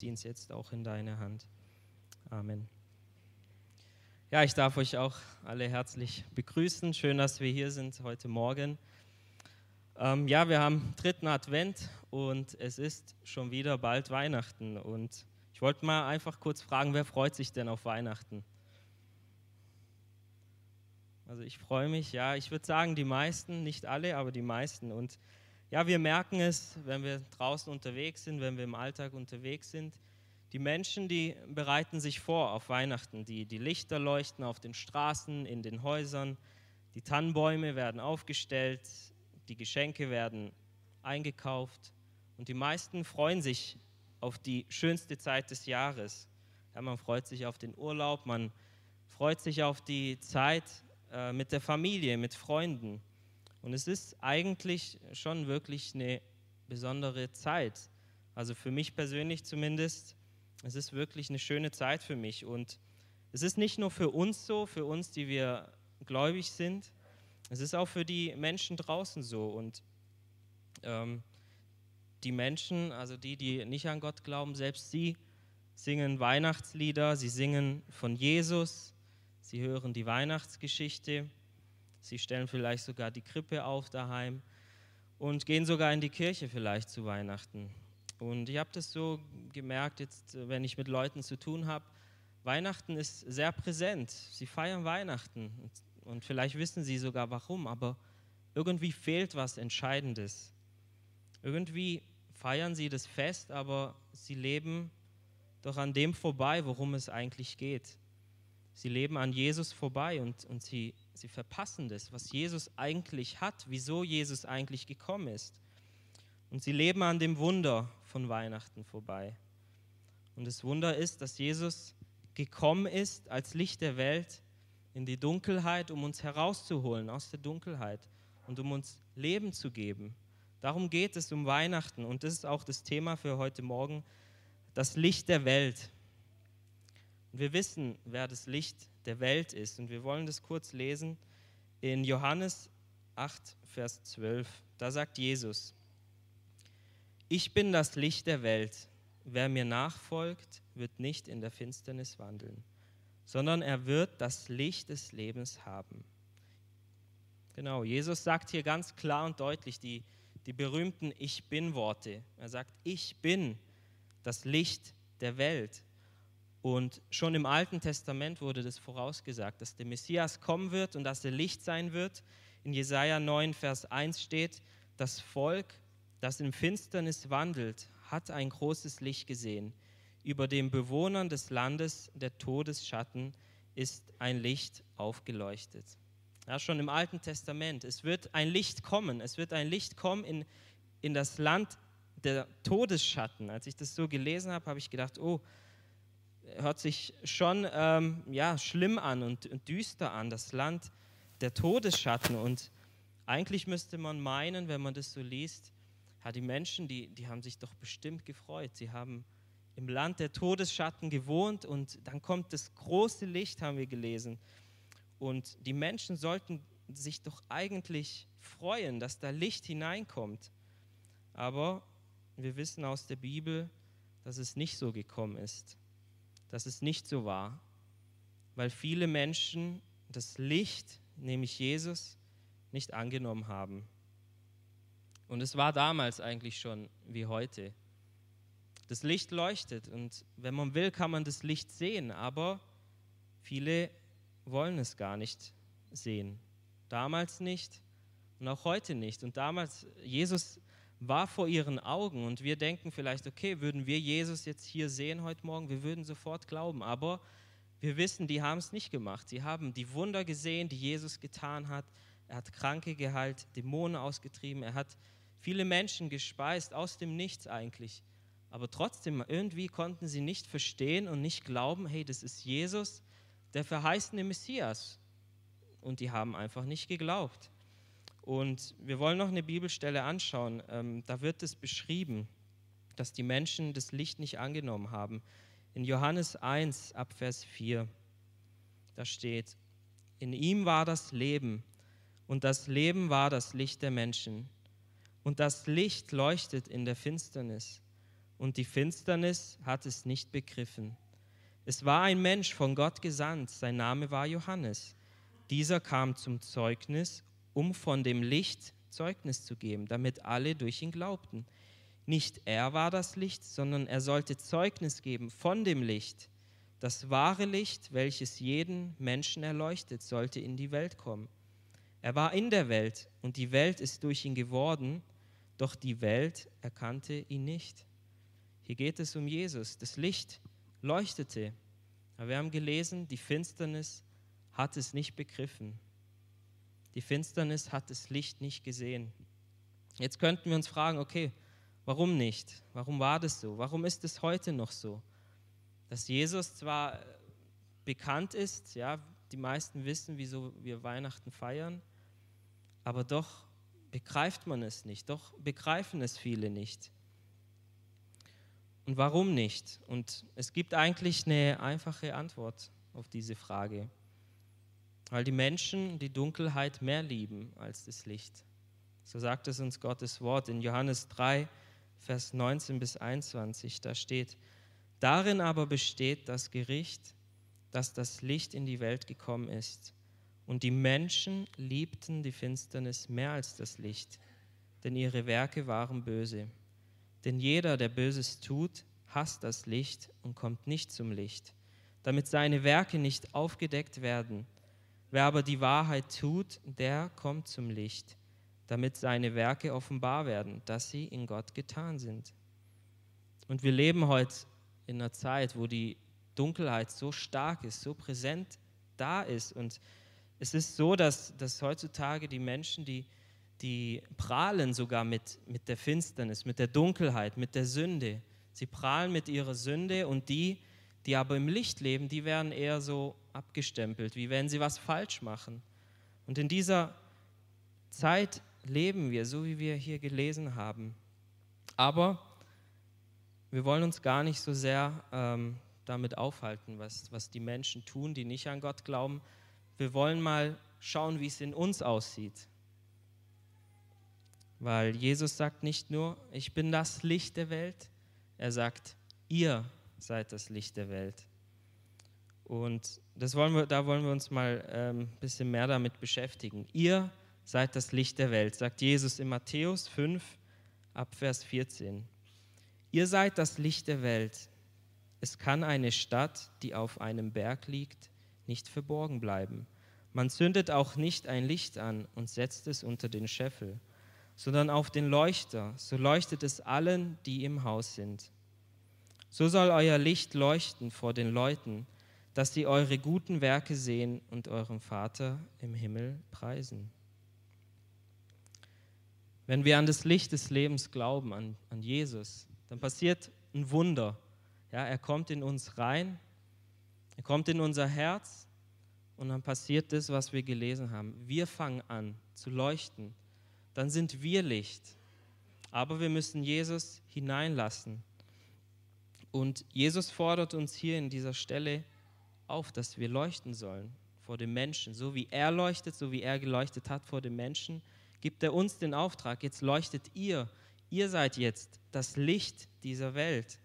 Dienst jetzt auch in deine Hand. Amen. Ja, ich darf euch auch alle herzlich begrüßen. Schön, dass wir hier sind heute Morgen. Ähm, ja, wir haben dritten Advent und es ist schon wieder bald Weihnachten. Und ich wollte mal einfach kurz fragen, wer freut sich denn auf Weihnachten? Also ich freue mich, ja, ich würde sagen die meisten, nicht alle, aber die meisten. Und ja, wir merken es, wenn wir draußen unterwegs sind, wenn wir im Alltag unterwegs sind. Die Menschen, die bereiten sich vor auf Weihnachten. Die, die Lichter leuchten auf den Straßen, in den Häusern. Die Tannenbäume werden aufgestellt. Die Geschenke werden eingekauft. Und die meisten freuen sich auf die schönste Zeit des Jahres. Ja, man freut sich auf den Urlaub, man freut sich auf die Zeit äh, mit der Familie, mit Freunden. Und es ist eigentlich schon wirklich eine besondere Zeit. Also für mich persönlich zumindest, es ist wirklich eine schöne Zeit für mich. Und es ist nicht nur für uns so, für uns, die wir gläubig sind, es ist auch für die Menschen draußen so. Und ähm, die Menschen, also die, die nicht an Gott glauben, selbst sie singen Weihnachtslieder, sie singen von Jesus, sie hören die Weihnachtsgeschichte Sie stellen vielleicht sogar die Krippe auf daheim und gehen sogar in die Kirche vielleicht zu Weihnachten. Und ich habe das so gemerkt, jetzt, wenn ich mit Leuten zu tun habe, Weihnachten ist sehr präsent. Sie feiern Weihnachten und vielleicht wissen sie sogar warum, aber irgendwie fehlt was Entscheidendes. Irgendwie feiern sie das Fest, aber sie leben doch an dem vorbei, worum es eigentlich geht. Sie leben an Jesus vorbei und, und sie Sie verpassen das, was Jesus eigentlich hat, wieso Jesus eigentlich gekommen ist. Und sie leben an dem Wunder von Weihnachten vorbei. Und das Wunder ist, dass Jesus gekommen ist als Licht der Welt in die Dunkelheit, um uns herauszuholen aus der Dunkelheit und um uns Leben zu geben. Darum geht es um Weihnachten und das ist auch das Thema für heute Morgen, das Licht der Welt. Wir wissen, wer das Licht der Welt ist. Und wir wollen das kurz lesen in Johannes 8, Vers 12. Da sagt Jesus, ich bin das Licht der Welt. Wer mir nachfolgt, wird nicht in der Finsternis wandeln, sondern er wird das Licht des Lebens haben. Genau, Jesus sagt hier ganz klar und deutlich die, die berühmten Ich bin-Worte. Er sagt, ich bin das Licht der Welt. Und schon im Alten Testament wurde das vorausgesagt, dass der Messias kommen wird und dass er Licht sein wird. In Jesaja 9, Vers 1 steht: Das Volk, das in Finsternis wandelt, hat ein großes Licht gesehen. Über den Bewohnern des Landes der Todesschatten ist ein Licht aufgeleuchtet. Ja, schon im Alten Testament. Es wird ein Licht kommen. Es wird ein Licht kommen in, in das Land der Todesschatten. Als ich das so gelesen habe, habe ich gedacht, oh, hört sich schon ähm, ja, schlimm an und, und düster an, das Land der Todesschatten. Und eigentlich müsste man meinen, wenn man das so liest, ja, die Menschen, die, die haben sich doch bestimmt gefreut. Sie haben im Land der Todesschatten gewohnt und dann kommt das große Licht, haben wir gelesen. Und die Menschen sollten sich doch eigentlich freuen, dass da Licht hineinkommt. Aber wir wissen aus der Bibel, dass es nicht so gekommen ist dass es nicht so war, weil viele Menschen das Licht, nämlich Jesus, nicht angenommen haben. Und es war damals eigentlich schon wie heute. Das Licht leuchtet und wenn man will, kann man das Licht sehen, aber viele wollen es gar nicht sehen. Damals nicht und auch heute nicht. Und damals, Jesus war vor ihren Augen und wir denken vielleicht, okay, würden wir Jesus jetzt hier sehen heute Morgen, wir würden sofort glauben, aber wir wissen, die haben es nicht gemacht. Sie haben die Wunder gesehen, die Jesus getan hat. Er hat Kranke geheilt, Dämonen ausgetrieben, er hat viele Menschen gespeist, aus dem Nichts eigentlich. Aber trotzdem, irgendwie konnten sie nicht verstehen und nicht glauben, hey, das ist Jesus, der verheißene Messias. Und die haben einfach nicht geglaubt. Und wir wollen noch eine Bibelstelle anschauen. Ähm, da wird es beschrieben, dass die Menschen das Licht nicht angenommen haben. In Johannes 1 ab Vers 4, da steht, in ihm war das Leben und das Leben war das Licht der Menschen. Und das Licht leuchtet in der Finsternis und die Finsternis hat es nicht begriffen. Es war ein Mensch von Gott gesandt, sein Name war Johannes. Dieser kam zum Zeugnis, um von dem Licht Zeugnis zu geben, damit alle durch ihn glaubten. Nicht er war das Licht, sondern er sollte Zeugnis geben von dem Licht. Das wahre Licht, welches jeden Menschen erleuchtet, sollte in die Welt kommen. Er war in der Welt und die Welt ist durch ihn geworden, doch die Welt erkannte ihn nicht. Hier geht es um Jesus. Das Licht leuchtete. Aber wir haben gelesen, die Finsternis hat es nicht begriffen. Die Finsternis hat das Licht nicht gesehen. Jetzt könnten wir uns fragen, okay, warum nicht? Warum war das so? Warum ist es heute noch so? Dass Jesus zwar bekannt ist, ja, die meisten wissen, wieso wir Weihnachten feiern, aber doch begreift man es nicht, doch begreifen es viele nicht. Und warum nicht? Und es gibt eigentlich eine einfache Antwort auf diese Frage. Weil die Menschen die Dunkelheit mehr lieben als das Licht. So sagt es uns Gottes Wort in Johannes 3, Vers 19 bis 21. Da steht, darin aber besteht das Gericht, dass das Licht in die Welt gekommen ist. Und die Menschen liebten die Finsternis mehr als das Licht, denn ihre Werke waren böse. Denn jeder, der Böses tut, hasst das Licht und kommt nicht zum Licht, damit seine Werke nicht aufgedeckt werden. Wer aber die Wahrheit tut, der kommt zum Licht, damit seine Werke offenbar werden, dass sie in Gott getan sind. Und wir leben heute in einer Zeit, wo die Dunkelheit so stark ist, so präsent da ist und es ist so, dass, dass heutzutage die Menschen, die, die prahlen sogar mit, mit der Finsternis, mit der Dunkelheit, mit der Sünde. Sie prahlen mit ihrer Sünde und die, die aber im Licht leben, die werden eher so abgestempelt, wie wenn sie was falsch machen. Und in dieser Zeit leben wir, so wie wir hier gelesen haben. Aber wir wollen uns gar nicht so sehr ähm, damit aufhalten, was, was die Menschen tun, die nicht an Gott glauben, wir wollen mal schauen, wie es in uns aussieht. Weil Jesus sagt nicht nur, ich bin das Licht der Welt, er sagt, ihr seid das Licht der Welt. Und das wollen wir, da wollen wir uns mal ein ähm, bisschen mehr damit beschäftigen. Ihr seid das Licht der Welt, sagt Jesus in Matthäus 5 ab Vers 14. Ihr seid das Licht der Welt. Es kann eine Stadt, die auf einem Berg liegt, nicht verborgen bleiben. Man zündet auch nicht ein Licht an und setzt es unter den Scheffel, sondern auf den Leuchter, so leuchtet es allen, die im Haus sind. So soll euer Licht leuchten vor den Leuten, dass sie eure guten Werke sehen und euren Vater im Himmel preisen. Wenn wir an das Licht des Lebens glauben, an, an Jesus, dann passiert ein Wunder. Ja, er kommt in uns rein er kommt in unser Herz und dann passiert das, was wir gelesen haben. Wir fangen an zu leuchten. Dann sind wir Licht. Aber wir müssen Jesus hineinlassen. Und Jesus fordert uns hier in dieser Stelle auf, dass wir leuchten sollen vor dem Menschen. So wie er leuchtet, so wie er geleuchtet hat vor dem Menschen, gibt er uns den Auftrag, jetzt leuchtet ihr. Ihr seid jetzt das Licht dieser Welt.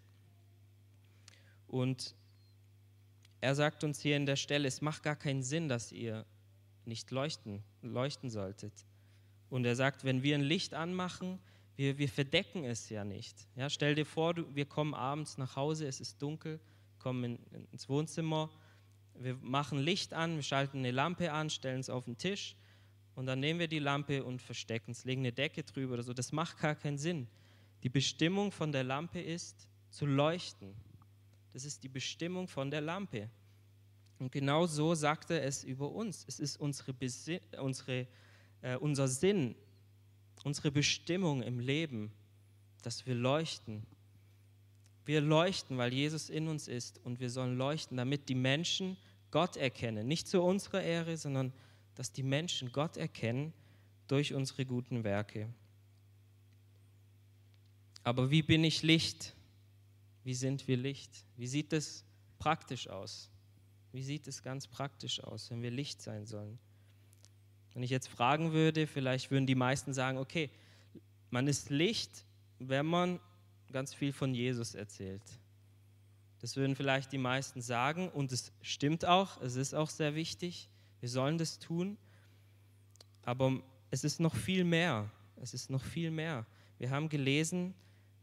Und er sagt uns hier in der Stelle, es macht gar keinen Sinn, dass ihr nicht leuchten, leuchten solltet. Und er sagt, wenn wir ein Licht anmachen, wir, wir verdecken es ja nicht. Ja, stell dir vor, du, wir kommen abends nach Hause, es ist dunkel, kommen in, ins Wohnzimmer, wir machen Licht an, wir schalten eine Lampe an, stellen es auf den Tisch und dann nehmen wir die Lampe und verstecken es, legen eine Decke drüber oder so. Das macht gar keinen Sinn. Die Bestimmung von der Lampe ist, zu leuchten. Das ist die Bestimmung von der Lampe. Und genau so sagt er es über uns. Es ist unsere, unsere, äh, unser Sinn, unsere Bestimmung im Leben, dass wir leuchten. Wir leuchten, weil Jesus in uns ist und wir sollen leuchten, damit die Menschen Gott erkennen. Nicht zu unserer Ehre, sondern dass die Menschen Gott erkennen durch unsere guten Werke. Aber wie bin ich Licht? Wie sind wir Licht? Wie sieht es praktisch aus? Wie sieht es ganz praktisch aus, wenn wir Licht sein sollen? Wenn ich jetzt fragen würde, vielleicht würden die meisten sagen, okay, man ist Licht, wenn man ganz viel von Jesus erzählt. Das würden vielleicht die meisten sagen und es stimmt auch, es ist auch sehr wichtig, wir sollen das tun, aber es ist noch viel mehr, es ist noch viel mehr. Wir haben gelesen,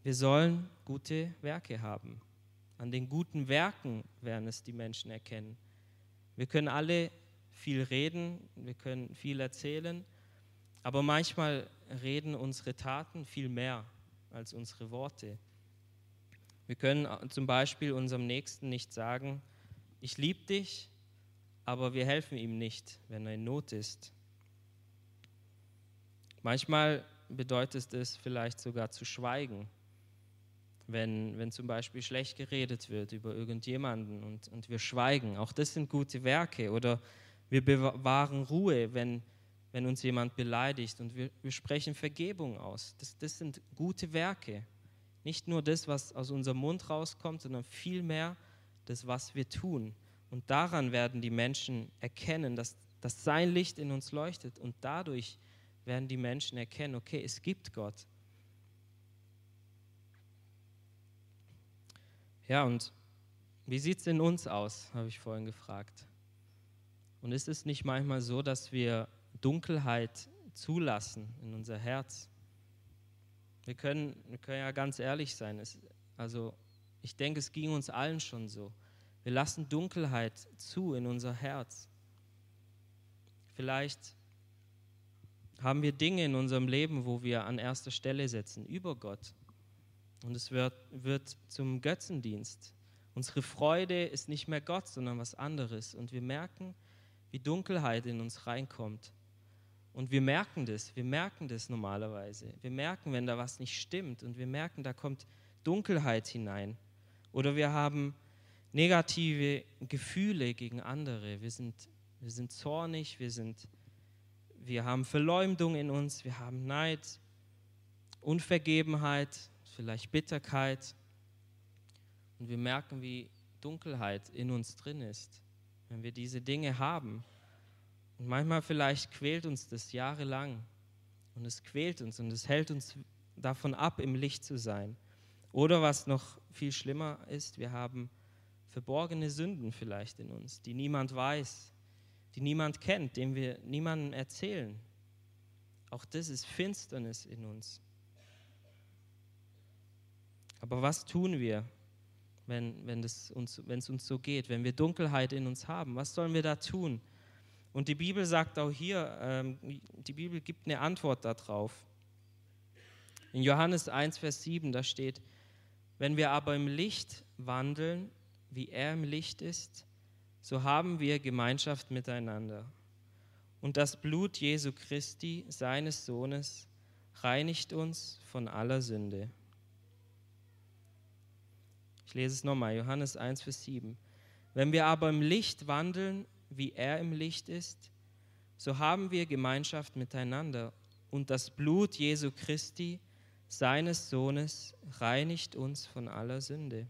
wir sollen gute Werke haben. An den guten Werken werden es die Menschen erkennen. Wir können alle viel reden, wir können viel erzählen, aber manchmal reden unsere Taten viel mehr als unsere Worte. Wir können zum Beispiel unserem Nächsten nicht sagen, ich liebe dich, aber wir helfen ihm nicht, wenn er in Not ist. Manchmal bedeutet es vielleicht sogar zu schweigen, wenn, wenn zum Beispiel schlecht geredet wird über irgendjemanden und, und wir schweigen. Auch das sind gute Werke. Oder wir bewahren Ruhe, wenn, wenn uns jemand beleidigt und wir, wir sprechen Vergebung aus. Das, das sind gute Werke. Nicht nur das, was aus unserem Mund rauskommt, sondern vielmehr das, was wir tun. Und daran werden die Menschen erkennen, dass, dass sein Licht in uns leuchtet. Und dadurch werden die Menschen erkennen, okay, es gibt Gott. Ja, und wie sieht es in uns aus, habe ich vorhin gefragt. Und ist es nicht manchmal so, dass wir Dunkelheit zulassen in unser Herz. Wir können, wir können ja ganz ehrlich sein. Es, also ich denke, es ging uns allen schon so. Wir lassen Dunkelheit zu in unser Herz. Vielleicht haben wir Dinge in unserem Leben, wo wir an erster Stelle setzen, über Gott. Und es wird, wird zum Götzendienst. Unsere Freude ist nicht mehr Gott, sondern was anderes. Und wir merken, wie Dunkelheit in uns reinkommt. Und wir merken das, wir merken das normalerweise. Wir merken, wenn da was nicht stimmt und wir merken, da kommt Dunkelheit hinein. Oder wir haben negative Gefühle gegen andere. Wir sind, wir sind zornig, wir, sind, wir haben Verleumdung in uns, wir haben Neid, Unvergebenheit, vielleicht Bitterkeit. Und wir merken, wie Dunkelheit in uns drin ist, wenn wir diese Dinge haben. Und manchmal vielleicht quält uns das jahrelang und es quält uns und es hält uns davon ab, im Licht zu sein. Oder was noch viel schlimmer ist, wir haben verborgene Sünden vielleicht in uns, die niemand weiß, die niemand kennt, dem wir niemandem erzählen. Auch das ist Finsternis in uns. Aber was tun wir, wenn, wenn, das uns, es uns so geht, wenn wir Dunkelheit in uns haben? Was sollen wir da tun? Und die Bibel sagt auch hier, ähm, die Bibel gibt eine Antwort darauf. In Johannes 1, Vers 7, da steht, wenn wir aber im Licht wandeln, wie er im Licht ist, so haben wir Gemeinschaft miteinander. Und das Blut Jesu Christi, seines Sohnes, reinigt uns von aller Sünde. Ich lese es nochmal, Johannes 1, Vers 7. Wenn wir aber im Licht wandeln, wie er im Licht ist, so haben wir Gemeinschaft miteinander. Und das Blut Jesu Christi, seines Sohnes, reinigt uns von aller Sünde.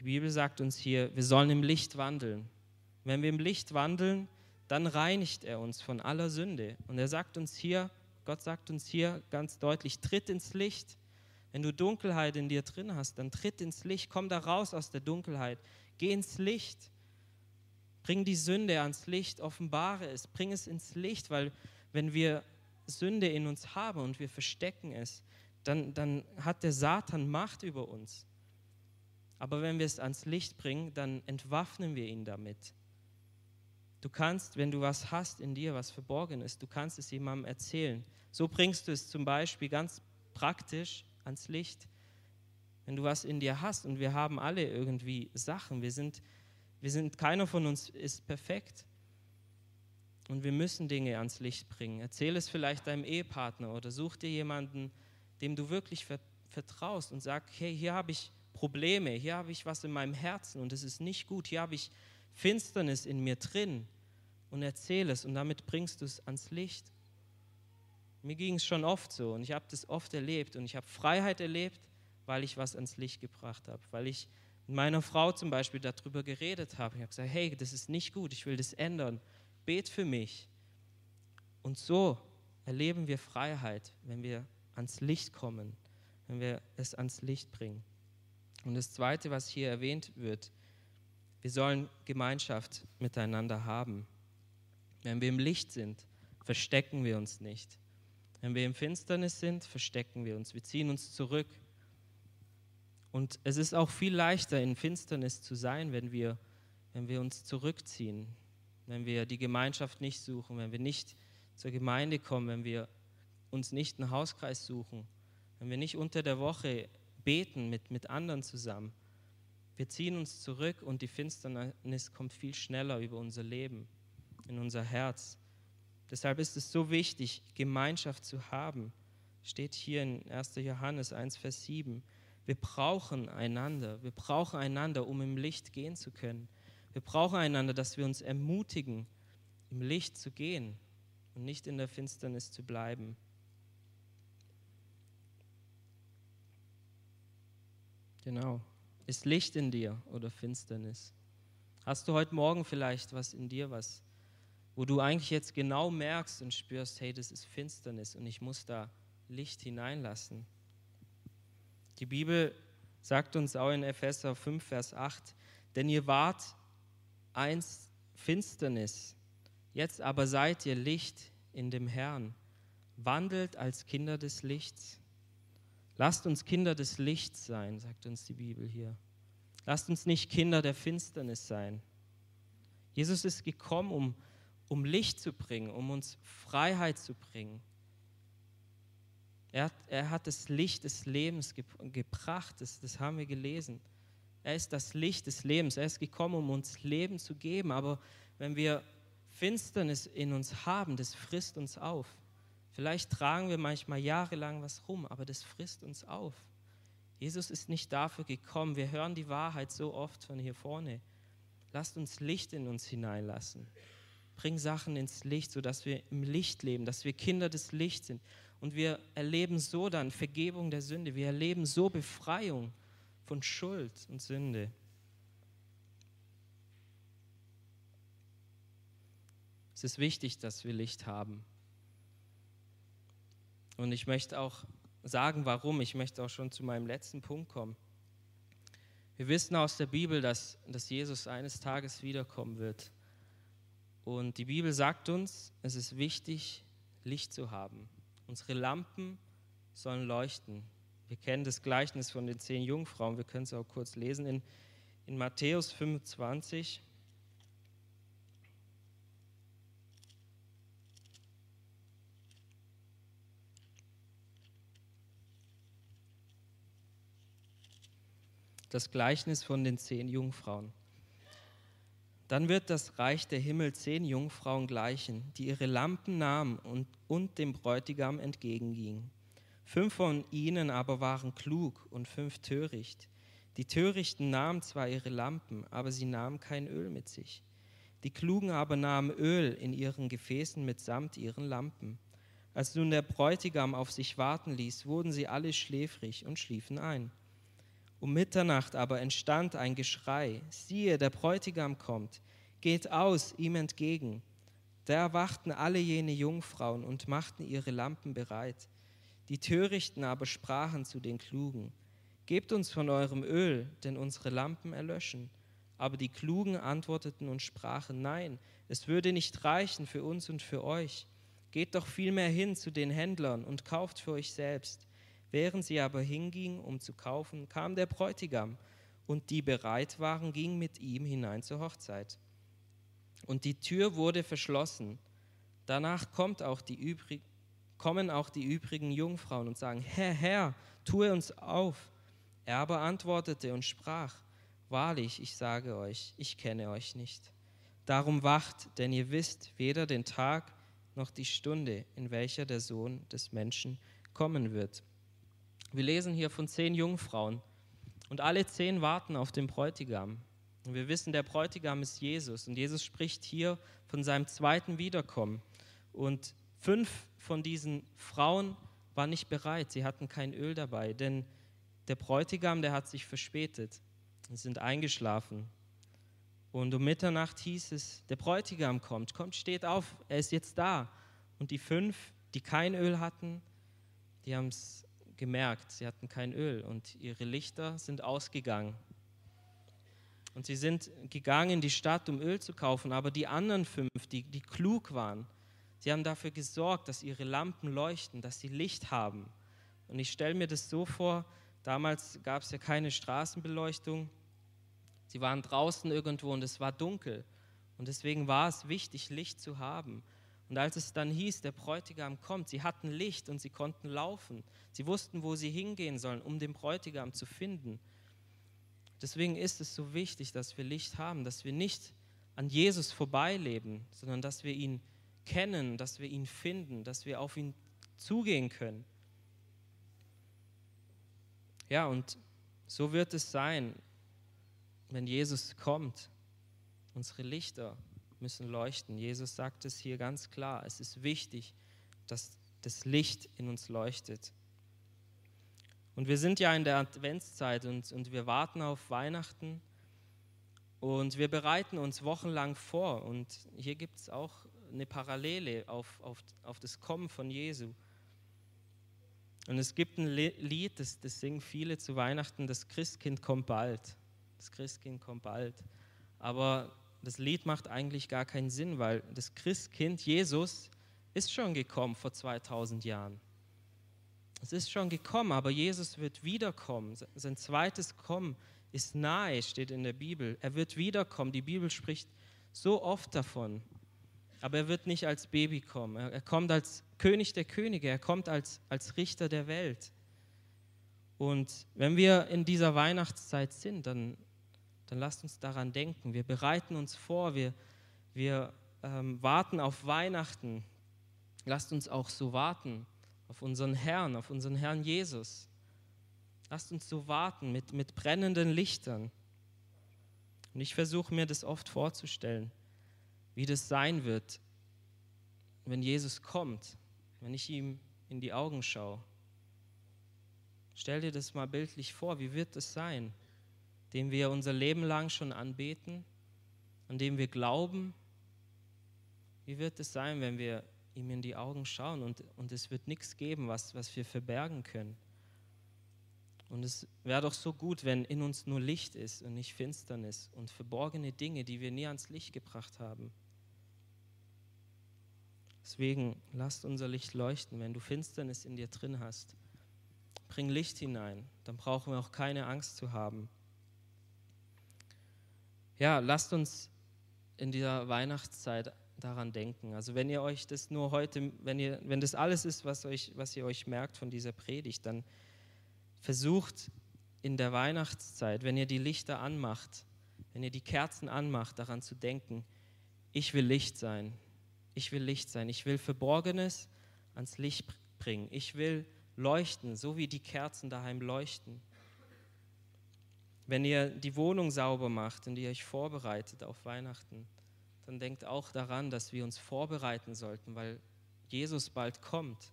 Die Bibel sagt uns hier, wir sollen im Licht wandeln. Wenn wir im Licht wandeln, dann reinigt er uns von aller Sünde. Und er sagt uns hier, Gott sagt uns hier ganz deutlich, tritt ins Licht. Wenn du Dunkelheit in dir drin hast, dann tritt ins Licht, komm da raus aus der Dunkelheit, geh ins Licht. Bring die Sünde ans Licht, offenbare es, bring es ins Licht, weil wenn wir Sünde in uns haben und wir verstecken es, dann, dann hat der Satan Macht über uns. Aber wenn wir es ans Licht bringen, dann entwaffnen wir ihn damit. Du kannst, wenn du was hast in dir, was verborgen ist, du kannst es jemandem erzählen. So bringst du es zum Beispiel ganz praktisch ans Licht. Wenn du was in dir hast und wir haben alle irgendwie Sachen, wir sind wir sind, keiner von uns ist perfekt. Und wir müssen Dinge ans Licht bringen. Erzähl es vielleicht deinem Ehepartner oder such dir jemanden, dem du wirklich vertraust und sag, hey, hier habe ich Probleme, hier habe ich was in meinem Herzen und es ist nicht gut, hier habe ich Finsternis in mir drin und erzähl es und damit bringst du es ans Licht. Mir ging es schon oft so und ich habe das oft erlebt und ich habe Freiheit erlebt, weil ich was ans Licht gebracht habe, weil ich mit meiner Frau zum Beispiel darüber geredet habe. Ich habe gesagt, hey, das ist nicht gut, ich will das ändern. Bet für mich. Und so erleben wir Freiheit, wenn wir ans Licht kommen, wenn wir es ans Licht bringen. Und das Zweite, was hier erwähnt wird, wir sollen Gemeinschaft miteinander haben. Wenn wir im Licht sind, verstecken wir uns nicht. Wenn wir im Finsternis sind, verstecken wir uns. Wir ziehen uns zurück. Und es ist auch viel leichter, in Finsternis zu sein, wenn wir, wenn wir uns zurückziehen, wenn wir die Gemeinschaft nicht suchen, wenn wir nicht zur Gemeinde kommen, wenn wir uns nicht einen Hauskreis suchen, wenn wir nicht unter der Woche beten mit, mit anderen zusammen. Wir ziehen uns zurück und die Finsternis kommt viel schneller über unser Leben, in unser Herz. Deshalb ist es so wichtig, Gemeinschaft zu haben. Steht hier in 1. Johannes 1, Vers 7. Wir brauchen einander. Wir brauchen einander, um im Licht gehen zu können. Wir brauchen einander, dass wir uns ermutigen, im Licht zu gehen und nicht in der Finsternis zu bleiben. Genau. Ist Licht in dir oder Finsternis? Hast du heute Morgen vielleicht was in dir, was, wo du eigentlich jetzt genau merkst und spürst, hey, das ist Finsternis und ich muss da Licht hineinlassen? Die Bibel sagt uns auch in Epheser 5, Vers 8, denn ihr wart einst Finsternis, jetzt aber seid ihr Licht in dem Herrn, wandelt als Kinder des Lichts. Lasst uns Kinder des Lichts sein, sagt uns die Bibel hier. Lasst uns nicht Kinder der Finsternis sein. Jesus ist gekommen, um, um Licht zu bringen, um uns Freiheit zu bringen. Er hat, er hat das Licht des Lebens ge gebracht, das, das haben wir gelesen. Er ist das Licht des Lebens. Er ist gekommen, um uns Leben zu geben. Aber wenn wir Finsternis in uns haben, das frisst uns auf. Vielleicht tragen wir manchmal jahrelang was rum, aber das frisst uns auf. Jesus ist nicht dafür gekommen. Wir hören die Wahrheit so oft von hier vorne. Lasst uns Licht in uns hineinlassen. Bring Sachen ins Licht, sodass wir im Licht leben, dass wir Kinder des Lichts sind. Und wir erleben so dann Vergebung der Sünde. Wir erleben so Befreiung von Schuld und Sünde. Es ist wichtig, dass wir Licht haben. Und ich möchte auch sagen, warum. Ich möchte auch schon zu meinem letzten Punkt kommen. Wir wissen aus der Bibel, dass, dass Jesus eines Tages wiederkommen wird. Und die Bibel sagt uns, es ist wichtig, Licht zu haben. Unsere Lampen sollen leuchten. Wir kennen das Gleichnis von den zehn Jungfrauen. Wir können es auch kurz lesen in, in Matthäus 25. das Gleichnis von den zehn Jungfrauen. Dann wird das Reich der Himmel zehn Jungfrauen gleichen, die ihre Lampen nahmen und, und dem Bräutigam entgegengingen. Fünf von ihnen aber waren klug und fünf töricht. Die Törichten nahmen zwar ihre Lampen, aber sie nahmen kein Öl mit sich. Die Klugen aber nahmen Öl in ihren Gefäßen mitsamt ihren Lampen. Als nun der Bräutigam auf sich warten ließ, wurden sie alle schläfrig und schliefen ein. Um Mitternacht aber entstand ein Geschrei, siehe, der Bräutigam kommt, geht aus ihm entgegen. Da erwachten alle jene Jungfrauen und machten ihre Lampen bereit. Die Törichten aber sprachen zu den Klugen, Gebt uns von eurem Öl, denn unsere Lampen erlöschen. Aber die Klugen antworteten und sprachen, Nein, es würde nicht reichen für uns und für euch. Geht doch vielmehr hin zu den Händlern und kauft für euch selbst. Während sie aber hingingen, um zu kaufen, kam der Bräutigam, und die bereit waren, gingen mit ihm hinein zur Hochzeit. Und die Tür wurde verschlossen. Danach kommt auch die übrig, kommen auch die übrigen Jungfrauen und sagen, Herr, Herr, tue uns auf. Er aber antwortete und sprach, Wahrlich, ich sage euch, ich kenne euch nicht. Darum wacht, denn ihr wisst weder den Tag noch die Stunde, in welcher der Sohn des Menschen kommen wird. Wir lesen hier von zehn Jungfrauen und alle zehn warten auf den Bräutigam. Und wir wissen, der Bräutigam ist Jesus und Jesus spricht hier von seinem zweiten Wiederkommen. Und fünf von diesen Frauen waren nicht bereit, sie hatten kein Öl dabei, denn der Bräutigam, der hat sich verspätet und sind eingeschlafen. Und um Mitternacht hieß es, der Bräutigam kommt, kommt, steht auf, er ist jetzt da. Und die fünf, die kein Öl hatten, die haben es gemerkt, sie hatten kein Öl und ihre Lichter sind ausgegangen. Und sie sind gegangen in die Stadt, um Öl zu kaufen, aber die anderen fünf, die, die klug waren, sie haben dafür gesorgt, dass ihre Lampen leuchten, dass sie Licht haben. Und ich stelle mir das so vor, damals gab es ja keine Straßenbeleuchtung, sie waren draußen irgendwo und es war dunkel. Und deswegen war es wichtig, Licht zu haben. Und als es dann hieß, der Bräutigam kommt, sie hatten Licht und sie konnten laufen. Sie wussten, wo sie hingehen sollen, um den Bräutigam zu finden. Deswegen ist es so wichtig, dass wir Licht haben, dass wir nicht an Jesus vorbeileben, sondern dass wir ihn kennen, dass wir ihn finden, dass wir auf ihn zugehen können. Ja, und so wird es sein, wenn Jesus kommt. Unsere Lichter müssen leuchten. Jesus sagt es hier ganz klar. Es ist wichtig, dass das Licht in uns leuchtet. Und wir sind ja in der Adventszeit und, und wir warten auf Weihnachten und wir bereiten uns wochenlang vor. Und hier gibt es auch eine Parallele auf, auf, auf das Kommen von Jesu. Und es gibt ein Lied, das, das singen viele zu Weihnachten, das Christkind kommt bald. Das Christkind kommt bald. Aber das Lied macht eigentlich gar keinen Sinn, weil das Christkind, Jesus, ist schon gekommen vor 2000 Jahren. Es ist schon gekommen, aber Jesus wird wiederkommen. Sein zweites Kommen ist nahe, steht in der Bibel. Er wird wiederkommen. Die Bibel spricht so oft davon. Aber er wird nicht als Baby kommen. Er kommt als König der Könige. Er kommt als, als Richter der Welt. Und wenn wir in dieser Weihnachtszeit sind, dann, dann lasst uns daran denken. Wir bereiten uns vor, wir, wir ähm, warten auf Weihnachten. Lasst uns auch so warten auf unseren Herrn, auf unseren Herrn Jesus. Lasst uns so warten mit, mit brennenden Lichtern. Und ich versuche mir das oft vorzustellen, wie das sein wird, wenn Jesus kommt, wenn ich ihm in die Augen schaue. Stell dir das mal bildlich vor, wie wird es sein, dem wir unser Leben lang schon anbeten, an dem wir glauben? Wie wird es sein, wenn wir ihm in die Augen schauen und, und es wird nichts geben, was, was wir verbergen können. Und es wäre doch so gut, wenn in uns nur Licht ist und nicht Finsternis und verborgene Dinge, die wir nie ans Licht gebracht haben. Deswegen lasst unser Licht leuchten. Wenn du Finsternis in dir drin hast, bring Licht hinein. Dann brauchen wir auch keine Angst zu haben. Ja, lasst uns in dieser Weihnachtszeit daran denken. Also wenn ihr euch das nur heute, wenn ihr, wenn das alles ist, was euch, was ihr euch merkt von dieser Predigt, dann versucht in der Weihnachtszeit, wenn ihr die Lichter anmacht, wenn ihr die Kerzen anmacht, daran zu denken, ich will Licht sein. Ich will Licht sein. Ich will Verborgenes ans Licht bringen. Ich will leuchten, so wie die Kerzen daheim leuchten. Wenn ihr die Wohnung sauber macht und ihr euch vorbereitet auf Weihnachten, dann denkt auch daran, dass wir uns vorbereiten sollten, weil Jesus bald kommt.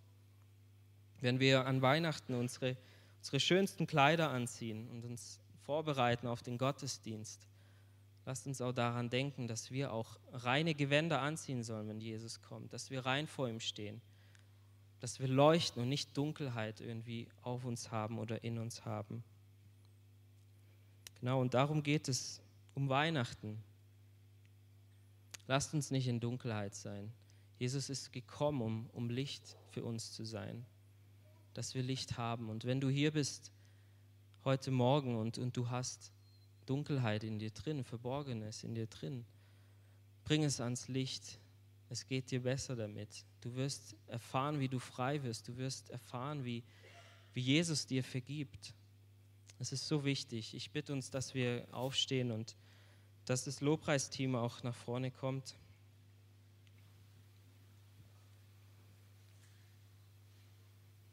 Wenn wir an Weihnachten unsere, unsere schönsten Kleider anziehen und uns vorbereiten auf den Gottesdienst, lasst uns auch daran denken, dass wir auch reine Gewänder anziehen sollen, wenn Jesus kommt, dass wir rein vor ihm stehen, dass wir leuchten und nicht Dunkelheit irgendwie auf uns haben oder in uns haben. Genau, und darum geht es um Weihnachten. Lasst uns nicht in Dunkelheit sein. Jesus ist gekommen, um, um Licht für uns zu sein, dass wir Licht haben. Und wenn du hier bist heute Morgen und, und du hast Dunkelheit in dir drin, Verborgenes in dir drin, bring es ans Licht. Es geht dir besser damit. Du wirst erfahren, wie du frei wirst. Du wirst erfahren, wie, wie Jesus dir vergibt. Es ist so wichtig. Ich bitte uns, dass wir aufstehen und dass das Lobpreisteam auch nach vorne kommt.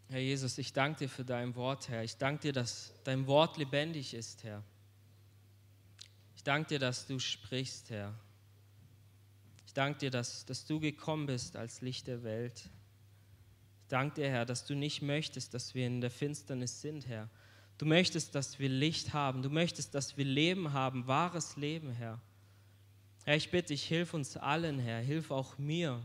Herr Jesus, ich danke dir für dein Wort, Herr. Ich danke dir, dass dein Wort lebendig ist, Herr. Ich danke dir, dass du sprichst, Herr. Ich danke dir, dass, dass du gekommen bist als Licht der Welt. Ich danke dir, Herr, dass du nicht möchtest, dass wir in der Finsternis sind, Herr, Du möchtest, dass wir Licht haben. Du möchtest, dass wir Leben haben, wahres Leben, Herr. Herr, ich bitte dich, hilf uns allen, Herr. Hilf auch mir,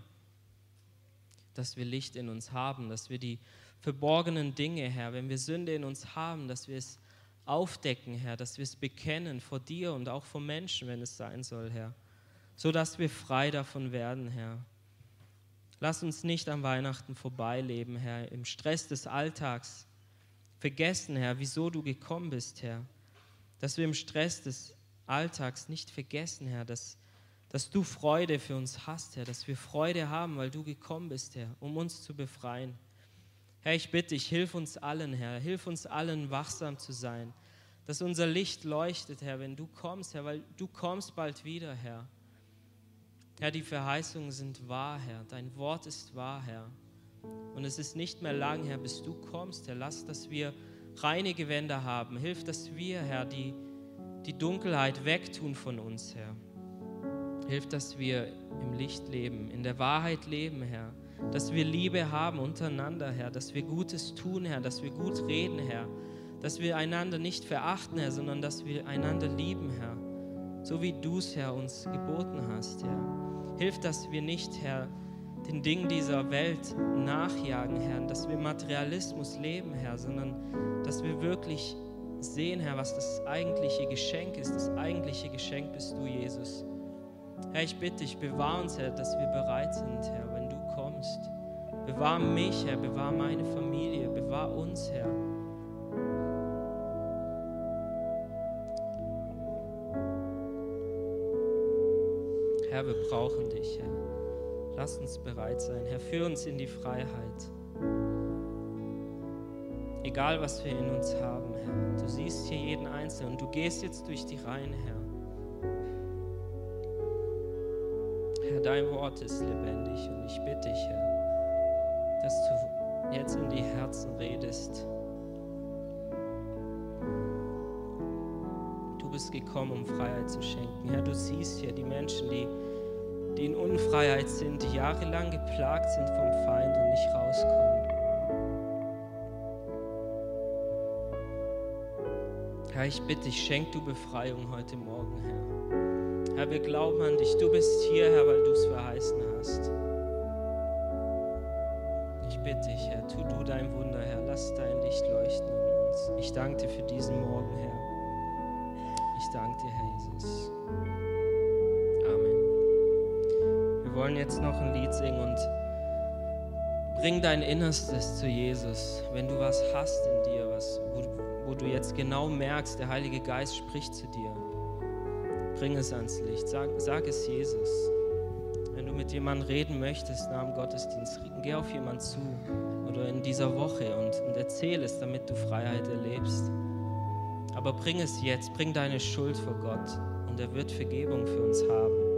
dass wir Licht in uns haben, dass wir die verborgenen Dinge, Herr, wenn wir Sünde in uns haben, dass wir es aufdecken, Herr, dass wir es bekennen vor dir und auch vor Menschen, wenn es sein soll, Herr, so dass wir frei davon werden, Herr. Lass uns nicht an Weihnachten vorbeileben, Herr, im Stress des Alltags vergessen, Herr, wieso du gekommen bist, Herr. Dass wir im Stress des Alltags nicht vergessen, Herr, dass, dass du Freude für uns hast, Herr, dass wir Freude haben, weil du gekommen bist, Herr, um uns zu befreien. Herr, ich bitte dich, hilf uns allen, Herr, hilf uns allen, wachsam zu sein, dass unser Licht leuchtet, Herr, wenn du kommst, Herr, weil du kommst bald wieder, Herr. Herr, die Verheißungen sind wahr, Herr, dein Wort ist wahr, Herr. Und es ist nicht mehr lang, Herr, bis du kommst, Herr. Lass, dass wir reine Gewänder haben. Hilf, dass wir, Herr, die, die Dunkelheit wegtun von uns, Herr. Hilf, dass wir im Licht leben, in der Wahrheit leben, Herr dass wir Liebe haben untereinander, Herr, dass wir Gutes tun, Herr, dass wir gut reden, Herr, dass wir einander nicht verachten, Herr, sondern dass wir einander lieben, Herr, so wie du es, Herr, uns geboten hast, Herr. Hilf, dass wir nicht, Herr, den Dingen dieser Welt nachjagen, Herr, dass wir Materialismus leben, Herr, sondern dass wir wirklich sehen, Herr, was das eigentliche Geschenk ist. Das eigentliche Geschenk bist du, Jesus. Herr, ich bitte dich, bewahr uns, Herr, dass wir bereit sind, Herr, kommst. Bewahr mich, Herr, bewahr meine Familie, bewahr uns, Herr. Herr, wir brauchen dich, Herr. Lass uns bereit sein. Herr, führ uns in die Freiheit. Egal, was wir in uns haben, Herr. Du siehst hier jeden Einzelnen und du gehst jetzt durch die Reihen, Herr. Herr, dein Wort ist lebendig und ich bitte dich, Herr, dass du jetzt in die Herzen redest. Du bist gekommen, um Freiheit zu schenken. Herr, du siehst hier die Menschen, die, die in Unfreiheit sind, die jahrelang geplagt sind vom Feind und nicht rauskommen. Herr, ich bitte dich, schenk du Befreiung heute Morgen, Herr. Herr, wir glauben an dich. Du bist hier, Herr, weil du es verheißen hast. Ich bitte dich, Herr, tu du dein Wunder, Herr. Lass dein Licht leuchten in uns. Ich danke dir für diesen Morgen, Herr. Ich danke dir, Herr Jesus. Wollen jetzt noch ein Lied singen und bring dein Innerstes zu Jesus. Wenn du was hast in dir, was, wo, wo du jetzt genau merkst, der Heilige Geist spricht zu dir Bring es ans Licht. Sag, sag es Jesus. Wenn du mit jemandem reden möchtest nach dem Gottesdienst, geh auf jemanden zu oder in dieser Woche und, und erzähl es, damit du Freiheit erlebst. Aber bring es jetzt, bring deine Schuld vor Gott und er wird Vergebung für uns haben.